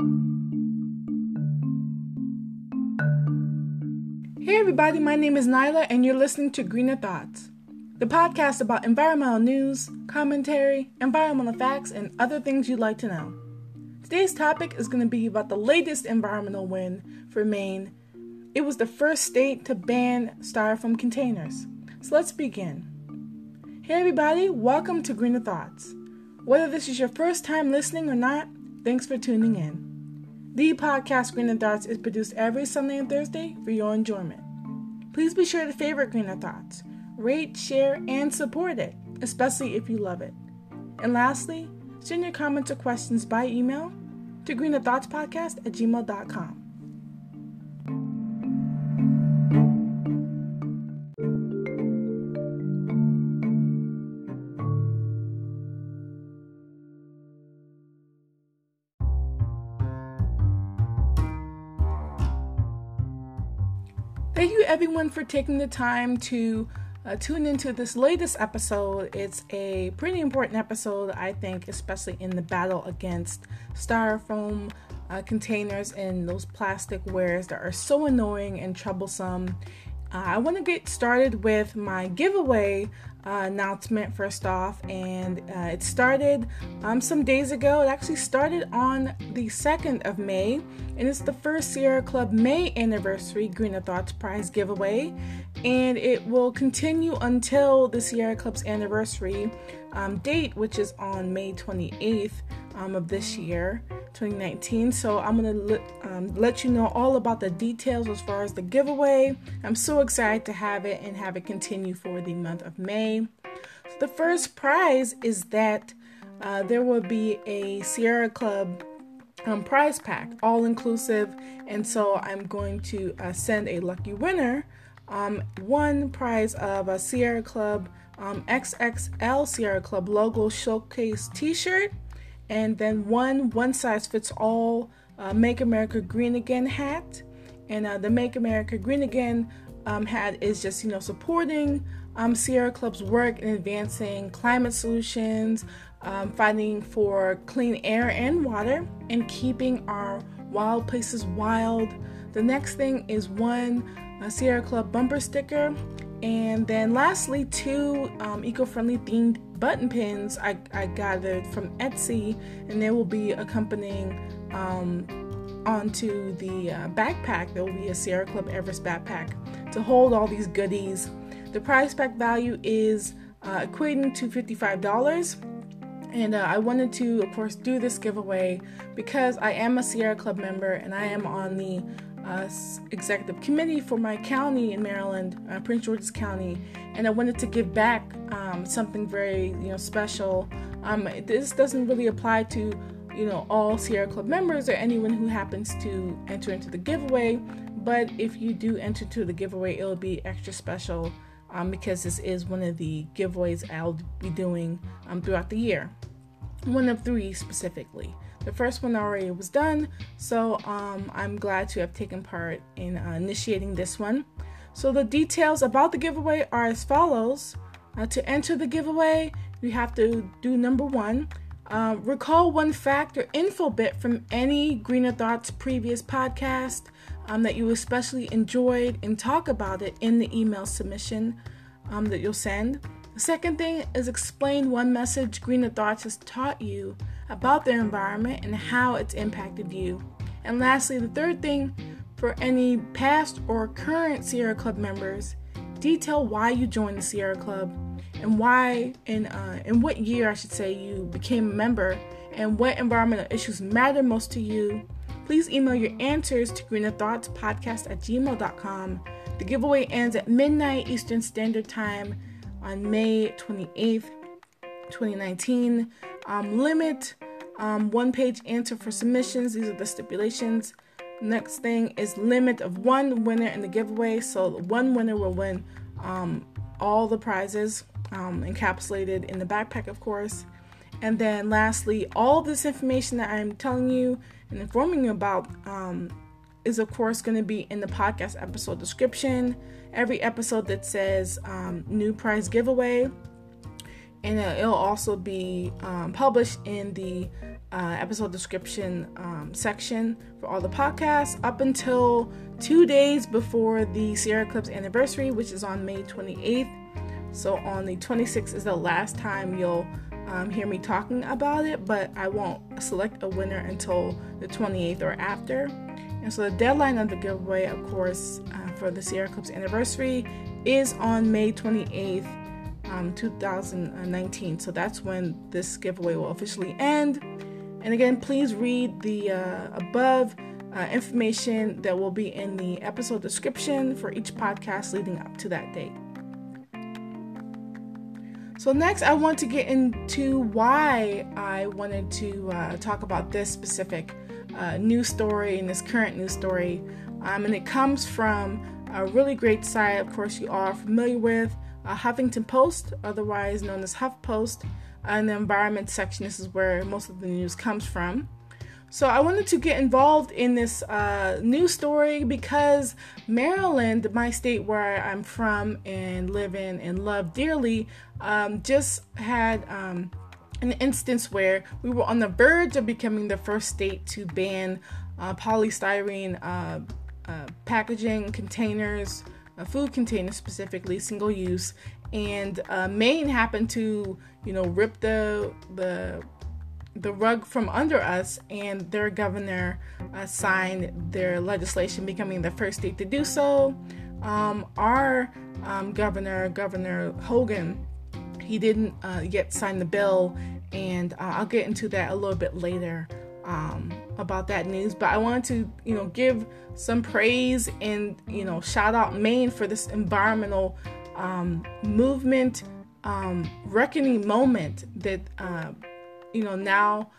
Hey everybody, my name is Nyla and you're listening to Greener Thoughts, the podcast about environmental news, commentary, environmental facts, and other things you'd like to know. Today's topic is going to be about the latest environmental win for Maine. It was the first state to ban styrofoam containers. So let's begin. Hey everybody, welcome to Greener Thoughts. Whether this is your first time listening or not, thanks for tuning in. The podcast Greener Thoughts is produced every Sunday and Thursday for your enjoyment. Please be sure to favorite Greener Thoughts, rate, share, and support it, especially if you love it. And lastly, send your comments or questions by email to greenerthoughtspodcast at gmail.com. everyone, for taking the time to uh, tune into this latest episode. It's a pretty important episode, I think, especially in the battle against styrofoam uh, containers and those plastic wares that are so annoying and troublesome. Uh, I want to get started with my giveaway uh, announcement first off, and uh, it started um, some days ago. It actually started on the 2nd of May, and it's the first Sierra Club May anniversary Greener Thoughts Prize giveaway, and it will continue until the Sierra Club's anniversary um, date, which is on May 28th um, of this year. 2019. So I'm gonna um, let you know all about the details as far as the giveaway. I'm so excited to have it and have it continue for the month of May. So the first prize is that uh, there will be a Sierra Club um, prize pack, all inclusive, and so I'm going to uh, send a lucky winner um, one prize of a Sierra Club um, XXL Sierra Club logo showcase T-shirt and then one one size fits all uh, Make America Green Again hat. And uh, the Make America Green Again um, hat is just you know supporting um, Sierra Club's work in advancing climate solutions, um, fighting for clean air and water, and keeping our wild places wild. The next thing is one uh, Sierra Club bumper sticker and then lastly, two um, eco-friendly themed button pins I, I gathered from Etsy, and they will be accompanying um, onto the uh, backpack. There will be a Sierra Club Everest backpack to hold all these goodies. The prize pack value is uh, equating to $55. And uh, I wanted to, of course, do this giveaway because I am a Sierra Club member and I am on the uh, executive committee for my county in Maryland, uh, Prince George's County, and I wanted to give back um, something very you know special. Um, this doesn't really apply to you know all Sierra Club members or anyone who happens to enter into the giveaway, but if you do enter into the giveaway, it'll be extra special um, because this is one of the giveaways I'll be doing um, throughout the year, one of three specifically. The first one already was done, so um, I'm glad to have taken part in uh, initiating this one. So the details about the giveaway are as follows. Uh, to enter the giveaway, you have to do number one. Uh, recall one fact or info bit from any Greener Thoughts previous podcast um, that you especially enjoyed and talk about it in the email submission um, that you'll send. The second thing is explain one message Greener Thoughts has taught you about their environment and how it's impacted you. And lastly, the third thing for any past or current Sierra Club members, detail why you joined the Sierra Club and why in uh, in what year I should say you became a member and what environmental issues matter most to you. Please email your answers to greenerthoughtspodcast at gmail.com. The giveaway ends at midnight Eastern Standard Time on May 28th, 2019. Um, limit um, one page answer for submissions. These are the stipulations. Next thing is limit of one winner in the giveaway. So one winner will win um, all the prizes um, encapsulated in the backpack, of course. And then lastly, all this information that I'm telling you and informing you about um, is, of course, going to be in the podcast episode description. Every episode that says um, new prize giveaway and it'll also be um, published in the uh, episode description um, section for all the podcasts up until two days before the Sierra Club's anniversary, which is on May 28th. So on the 26th is the last time you'll um, hear me talking about it, but I won't select a winner until the 28th or after. And so the deadline of the giveaway, of course, uh, for the Sierra Club's anniversary is on May 28th, um, 2019. So that's when this giveaway will officially end. And again, please read the uh, above uh, information that will be in the episode description for each podcast leading up to that date. So, next, I want to get into why I wanted to uh, talk about this specific uh, news story and this current news story. Um, and it comes from a really great site, of course, you are familiar with uh, Huffington Post, otherwise known as HuffPost. In the environment section, this is where most of the news comes from. So I wanted to get involved in this uh, news story because Maryland, my state where I'm from and live in and love dearly, um, just had um, an instance where we were on the verge of becoming the first state to ban uh, polystyrene uh, uh packaging containers, uh, food containers specifically, single use. And uh, Maine happened to, you know, rip the the the rug from under us, and their governor uh, signed their legislation, becoming the first state to do so. Um, our um, governor, Governor Hogan, he didn't uh, yet sign the bill, and uh, I'll get into that a little bit later um, about that news. But I wanted to, you know, give some praise and you know shout out Maine for this environmental um, movement um, reckoning moment that uh, you know, now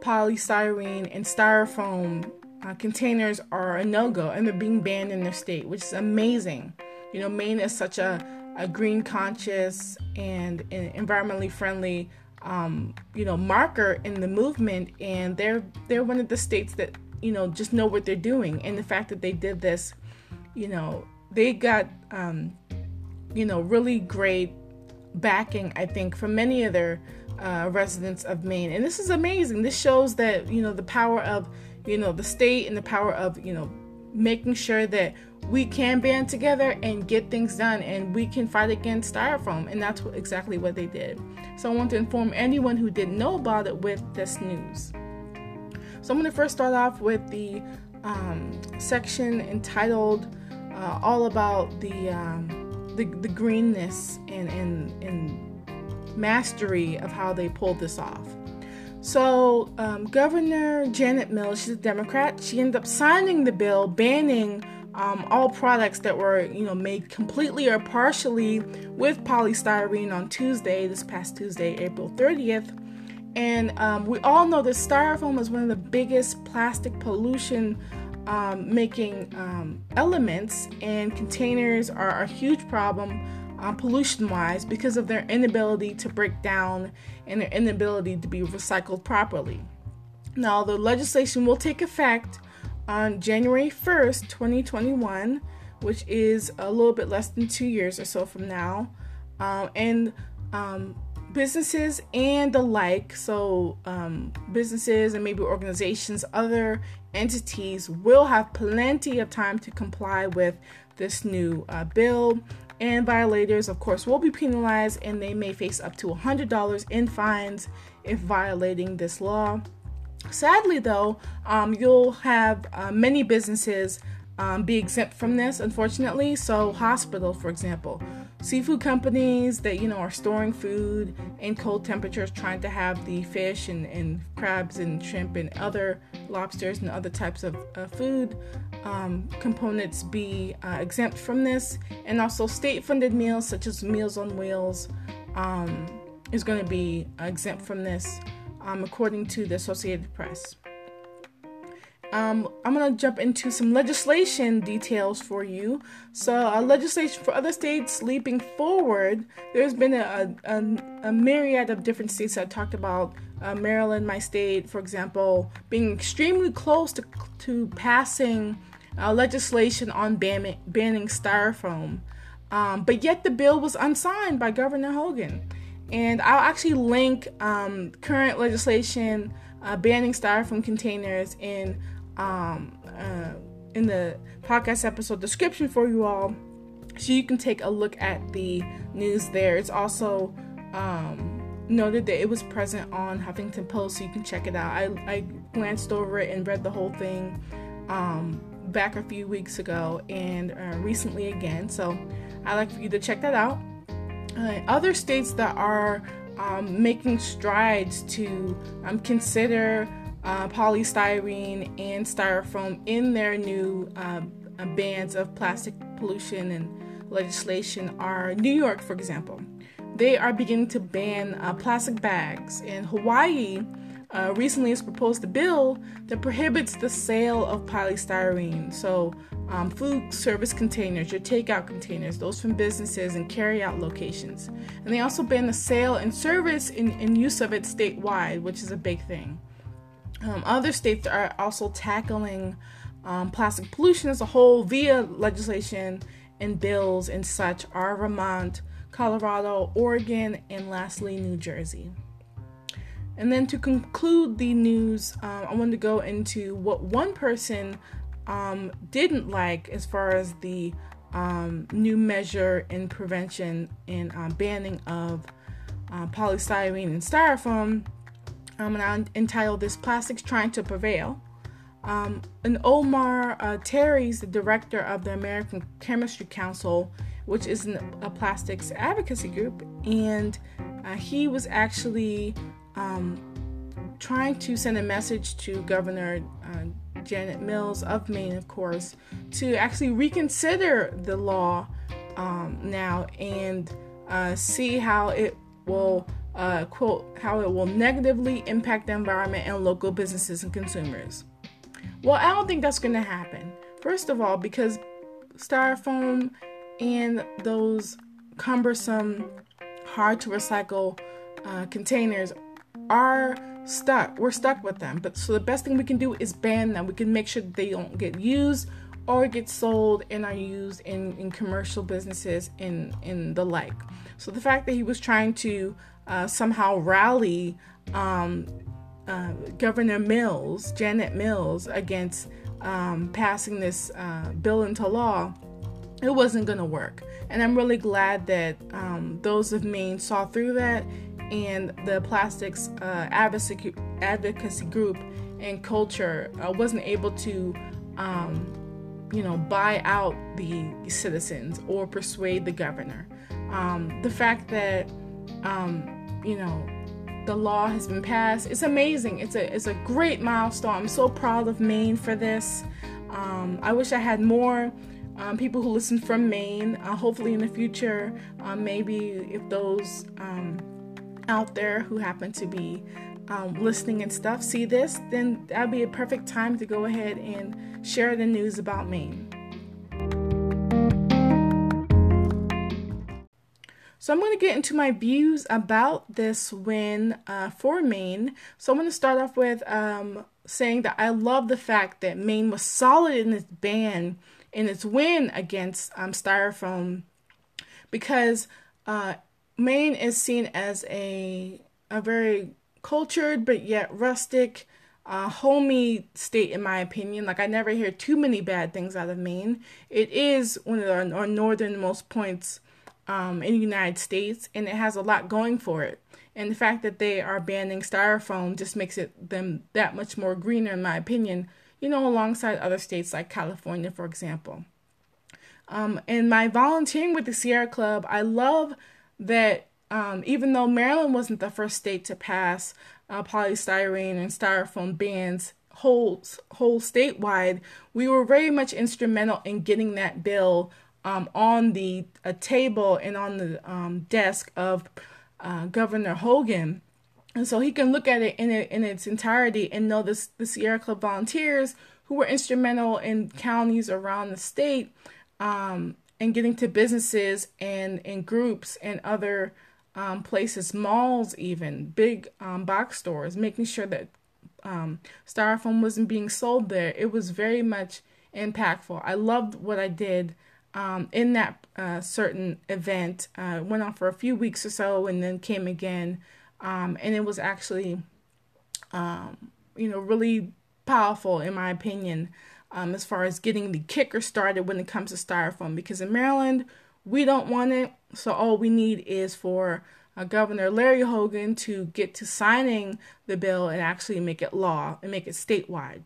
polystyrene and styrofoam uh, containers are a no go and they're being banned in their state, which is amazing. You know, Maine is such a, a green conscious and, and environmentally friendly um, you know marker in the movement and they're they're one of the states that you know just know what they're doing and the fact that they did this you know they got um, you know really great backing i think from many of their uh, residents of Maine. And this is amazing. This shows that, you know, the power of, you know, the state and the power of, you know, making sure that we can band together and get things done and we can fight against styrofoam. And that's exactly what they did. So I want to inform anyone who didn't know about it with this news. So I'm going to first start off with the um, section entitled uh, All About the, um, the, the Greenness and, and, and mastery of how they pulled this off. So, um, Governor Janet Mills, she's a Democrat, she ended up signing the bill banning um, all products that were, you know, made completely or partially with polystyrene on Tuesday, this past Tuesday, April 30th. And um, we all know that styrofoam is one of the biggest plastic pollution um, making um, elements, and containers are a huge problem um, pollution wise because of their inability to break down and their inability to be recycled properly. Now, the legislation will take effect on January 1st, 2021, which is a little bit less than two years or so from now. Um, and um, businesses and the like, so um, businesses and maybe organizations, other entities will have plenty of time to comply with this new uh, bill and violators, of course, will be penalized and they may face up to $100 in fines if violating this law. Sadly, though, um, you'll have uh, many businesses um, be exempt from this, unfortunately. So, hospital, for example, seafood companies that you know are storing food in cold temperatures, trying to have the fish and, and crabs and shrimp and other lobsters and other types of uh, food um, components be uh, exempt from this, and also state-funded meals such as Meals on Wheels um, is going to be exempt from this, um, according to the Associated Press. Um, I'm going to jump into some legislation details for you. So, uh, legislation for other states leaping forward, there's been a, a, a myriad of different states that talked about uh, Maryland, my state, for example, being extremely close to, to passing uh, legislation on banning, banning styrofoam. Um, but yet the bill was unsigned by Governor Hogan. And I'll actually link um, current legislation uh, banning styrofoam containers in um, uh, in the podcast episode description for you all, so you can take a look at the news there. It's also um, noted that it was present on Huffington Post, so you can check it out. I, I glanced over it and read the whole thing um, back a few weeks ago and uh, recently again. So I'd like for you to check that out. Uh, other states that are um, making strides to um, consider uh, polystyrene and styrofoam in their new uh, bans of plastic pollution and legislation are New York, for example. They are beginning to ban uh, plastic bags. In Hawaii, uh, recently has proposed a bill that prohibits the sale of polystyrene. So, um, food service containers, your takeout containers, those from businesses and carry-out locations. And they also ban the sale and service and, and use of it statewide, which is a big thing. Um, other states are also tackling um, plastic pollution as a whole via legislation and bills and such are Vermont, Colorado, Oregon, and lastly, New Jersey. And then to conclude the news, um, I wanted to go into what one person um, didn't like as far as the um, new measure in prevention and uh, banning of uh, polystyrene and styrofoam. Um, and I entitled this Plastics Trying to Prevail. Um, and Omar uh, Terry's the director of the American Chemistry Council, which is an, a plastics advocacy group, and uh, he was actually um, trying to send a message to Governor uh, Janet Mills of Maine, of course, to actually reconsider the law um, now and uh, see how it will, uh, quote, how it will negatively impact the environment and local businesses and consumers. Well, I don't think that's going to happen. First of all, because styrofoam and those cumbersome, hard to recycle uh, containers are stuck. We're stuck with them. But so the best thing we can do is ban them. We can make sure they don't get used or get sold and are used in, in commercial businesses and in the like. So the fact that he was trying to uh, somehow rally um, uh, Governor Mills, Janet Mills, against um, passing this uh, bill into law, it wasn't going to work. And I'm really glad that um, those of Maine saw through that and the plastics uh, advocacy, advocacy group and culture uh, wasn't able to, um, you know, buy out the citizens or persuade the governor. Um, the fact that, um, you know, the law has been passed, it's amazing. It's a it's a great milestone. I'm so proud of Maine for this. Um, I wish I had more. Um, people who listen from Maine. Uh, hopefully, in the future, uh, maybe if those um, out there who happen to be um, listening and stuff see this, then that'd be a perfect time to go ahead and share the news about Maine. So I'm going to get into my views about this win uh, for Maine. So I'm going to start off with um, saying that I love the fact that Maine was solid in its ban in its win against um, Styrofoam because uh, Maine is seen as a a very cultured but yet rustic, uh, homey state in my opinion. Like I never hear too many bad things out of Maine. It is one of the, our northernmost points um, in the United States, and it has a lot going for it. And the fact that they are banning styrofoam just makes it them that much more greener, in my opinion. You know, alongside other states like California, for example. Um, and my volunteering with the Sierra Club, I love that um, even though Maryland wasn't the first state to pass uh, polystyrene and styrofoam bans whole whole statewide, we were very much instrumental in getting that bill um, on the a table and on the um, desk of uh, Governor Hogan, and so he can look at it in in its entirety and know this the Sierra Club volunteers who were instrumental in counties around the state um, and getting to businesses and in groups and other um, places, malls, even big um, box stores, making sure that um, styrofoam wasn't being sold there. It was very much impactful. I loved what I did um, in that uh, certain event. Uh, went on for a few weeks or so, and then came again, um, and it was actually um, you know, really powerful in my opinion, um, as far as getting the kicker started when it comes to styrofoam. Because in Maryland, we don't want it, so all we need is for uh, Governor Larry Hogan to get to signing the bill and actually make it law and make it statewide.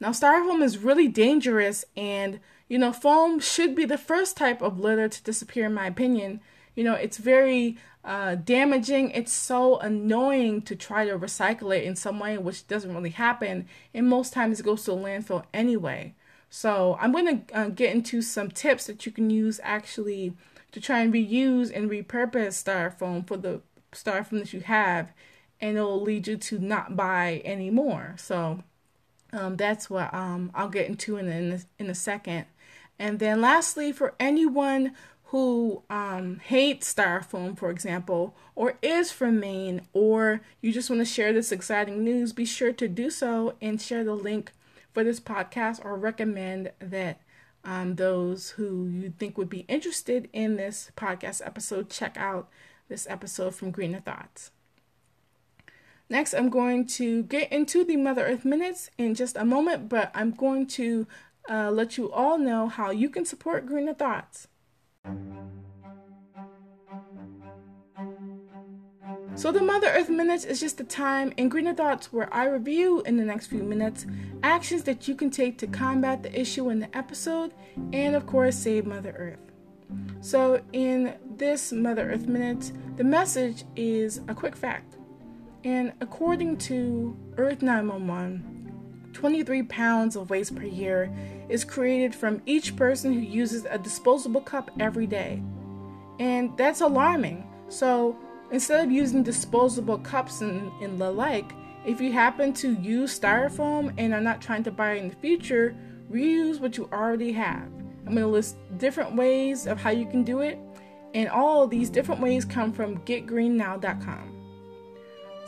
Now, styrofoam is really dangerous, and you know, foam should be the first type of litter to disappear, in my opinion. You know, it's very uh, damaging. It's so annoying to try to recycle it in some way, which doesn't really happen. And most times it goes to a landfill anyway. So I'm going to uh, get into some tips that you can use actually to try and reuse and repurpose styrofoam for the styrofoam that you have, and it'll lead you to not buy anymore. So um, that's what um, I'll get into in in in a second. And then lastly, for anyone who um, hates styrofoam, for example, or is from Maine, or you just want to share this exciting news, be sure to do so and share the link for this podcast or recommend that um, those who you think would be interested in this podcast episode check out this episode from Greener Thoughts. Next, I'm going to get into the Mother Earth Minutes in just a moment, but I'm going to uh, let you all know how you can support Greener Thoughts. So, the Mother Earth Minutes is just a time in Greener Thoughts where I review in the next few minutes actions that you can take to combat the issue in the episode and, of course, save Mother Earth. So, in this Mother Earth Minute, the message is a quick fact. And according to Earth 911, 23 pounds of waste per year is created from each person who uses a disposable cup every day. And that's alarming. So, Instead of using disposable cups and, and the like, if you happen to use styrofoam and are not trying to buy it in the future, reuse what you already have. I'm going to list different ways of how you can do it, and all these different ways come from getgreennow.com.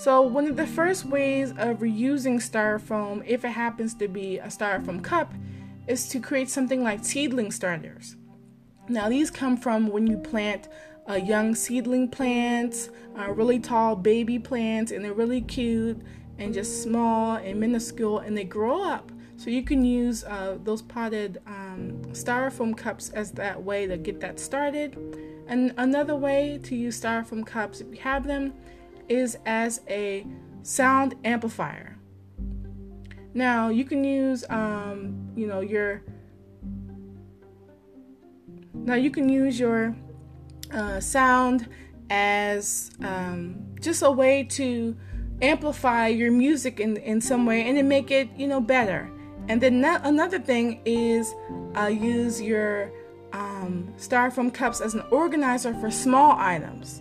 So, one of the first ways of reusing styrofoam, if it happens to be a styrofoam cup, is to create something like seedling starters. Now, these come from when you plant uh, young seedling plants, really tall baby plants, and they're really cute and just small and minuscule, and they grow up. So you can use uh, those potted um, styrofoam cups as that way to get that started. And another way to use styrofoam cups, if you have them, is as a sound amplifier. Now you can use, um, you know, your. Now you can use your uh, sound as um, just a way to amplify your music in, in some way and to make it you know better and then another thing is uh, use your um, styrofoam cups as an organizer for small items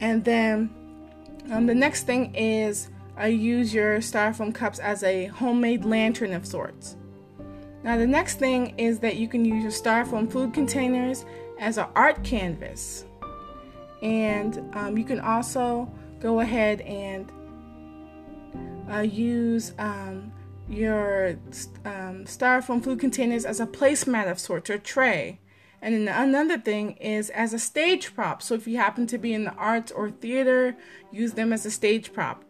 and then um, the next thing is I use your styrofoam cups as a homemade lantern of sorts. Now, the next thing is that you can use your styrofoam food containers as an art canvas. And um, you can also go ahead and uh, use um, your um, styrofoam food containers as a placemat of sorts or tray. And then another thing is as a stage prop. So if you happen to be in the arts or theater, use them as a stage prop.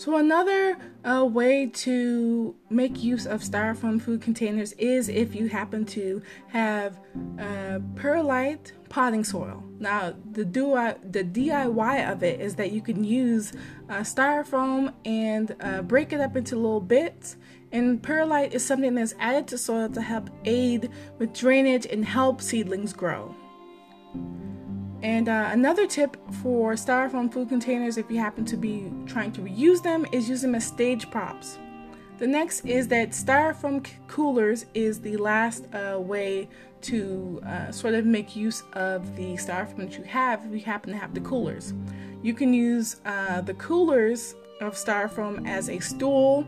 So, another uh, way to make use of styrofoam food containers is if you happen to have uh, perlite potting soil. Now, the, DIY, the DIY of it is that you can use uh, styrofoam and uh, break it up into little bits. And perlite is something that's added to soil to help aid with drainage and help seedlings grow. And uh, another tip for styrofoam food containers, if you happen to be trying to reuse them, is use them as stage props. The next is that styrofoam coolers is the last uh, way to uh, sort of make use of the styrofoam that you have if you happen to have the coolers. You can use uh, the coolers of styrofoam as a stool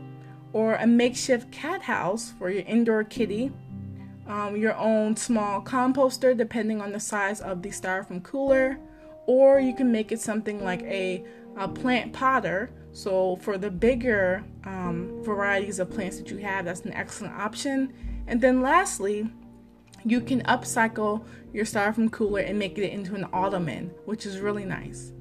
or a makeshift cat house for your indoor kitty um, your own small composter depending on the size of the styrofoam cooler, or you can make it something like a, a plant potter. So, for the bigger um, varieties of plants that you have, that's an excellent option. And then, lastly, you can upcycle your styrofoam cooler and make it into an ottoman, which is really nice.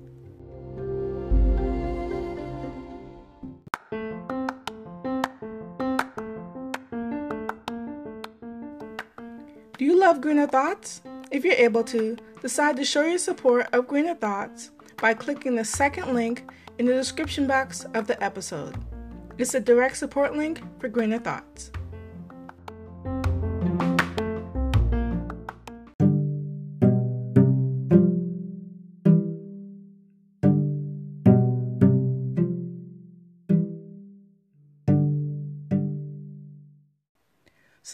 Greener Thoughts? If you're able to, decide to show your support of Greener Thoughts by clicking the second link in the description box of the episode. It's a direct support link for Greener Thoughts.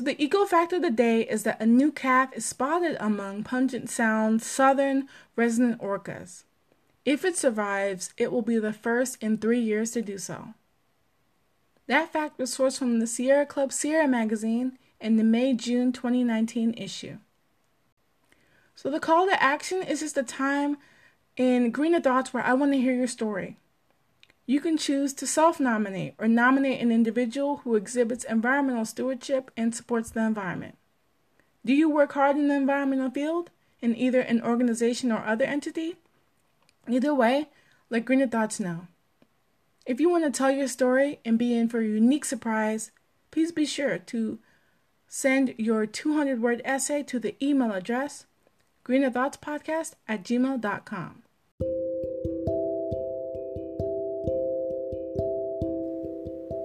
The eco fact of the day is that a new calf is spotted among Puget Sound southern resident orcas. If it survives, it will be the first in three years to do so. That fact was sourced from the Sierra Club Sierra magazine in the May June 2019 issue. So, the call to action is just a time in Greener Thoughts where I want to hear your story. You can choose to self nominate or nominate an individual who exhibits environmental stewardship and supports the environment. Do you work hard in the environmental field in either an organization or other entity? Either way, let Greener Thoughts know. If you want to tell your story and be in for a unique surprise, please be sure to send your 200 word essay to the email address greenerthoughtspodcast at gmail.com.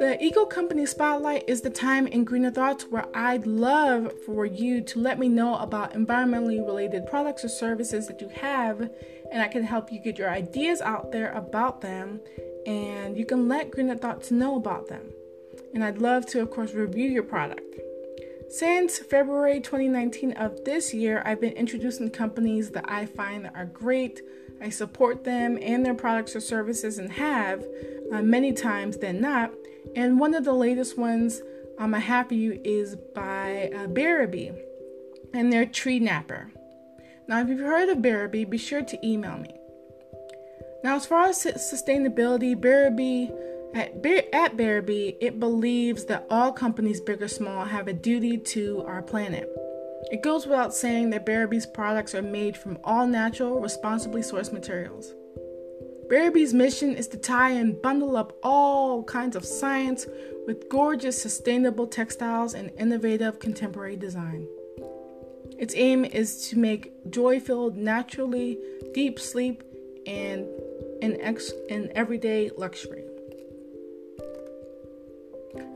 The Eco Company Spotlight is the time in Greener Thoughts where I'd love for you to let me know about environmentally related products or services that you have, and I can help you get your ideas out there about them, and you can let Greener Thoughts know about them. And I'd love to, of course, review your product. Since February 2019 of this year, I've been introducing companies that I find are great. I support them and their products or services and have uh, many times than not and one of the latest ones um, I have for you is by uh, Bearaby and their tree napper. Now, if you've heard of Bearaby, be sure to email me. Now, as far as sustainability, Bearaby at, at Bearaby, it believes that all companies, big or small, have a duty to our planet. It goes without saying that Bearaby's products are made from all natural, responsibly sourced materials. Bearaby's mission is to tie and bundle up all kinds of science with gorgeous sustainable textiles and innovative contemporary design. Its aim is to make joy filled, naturally deep sleep and an, ex- an everyday luxury.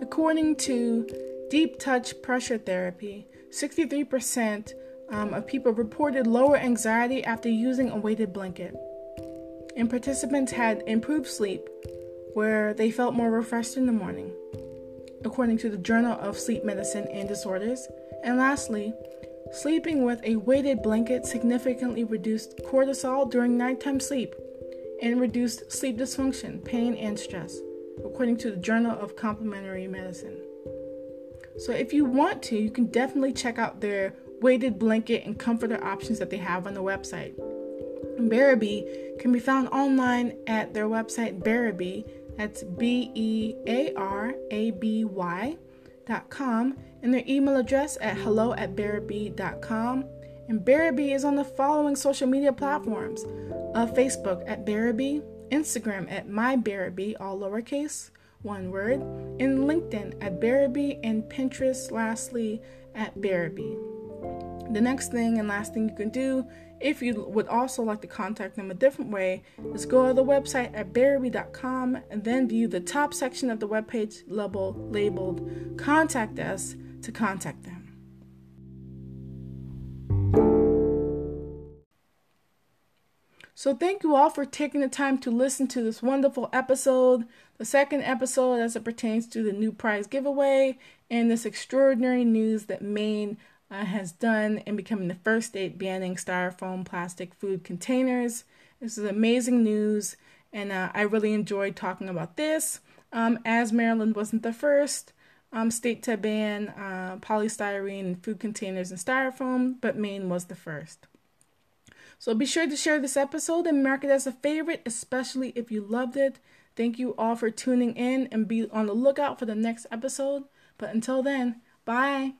According to Deep Touch Pressure Therapy, 63% um, of people reported lower anxiety after using a weighted blanket and participants had improved sleep where they felt more refreshed in the morning, according to the Journal of Sleep Medicine and Disorders. And lastly, sleeping with a weighted blanket significantly reduced cortisol during nighttime sleep and reduced sleep dysfunction, pain, and stress, according to the Journal of Complementary Medicine. So, if you want to, you can definitely check out their weighted blanket and comforter options that they have on the website. Bearaby can be found online at their website Bearaby. That's B E A R A B Y dot com, and their email address at hello at com. And Bearaby is on the following social media platforms uh, Facebook at Bearaby, Instagram at MyBearaby, all lowercase, one word, and LinkedIn at Bearaby, and Pinterest lastly at Bearaby. The next thing and last thing you can do if you would also like to contact them a different way, just go to the website at bearaby.com and then view the top section of the webpage level labeled Contact Us to contact them. So, thank you all for taking the time to listen to this wonderful episode, the second episode as it pertains to the new prize giveaway, and this extraordinary news that Maine uh, has done in becoming the first state banning styrofoam plastic food containers. This is amazing news, and uh, I really enjoyed talking about this. Um, as Maryland wasn't the first um, state to ban uh, polystyrene food containers and styrofoam, but Maine was the first. So be sure to share this episode and mark it as a favorite, especially if you loved it. Thank you all for tuning in and be on the lookout for the next episode. But until then, bye.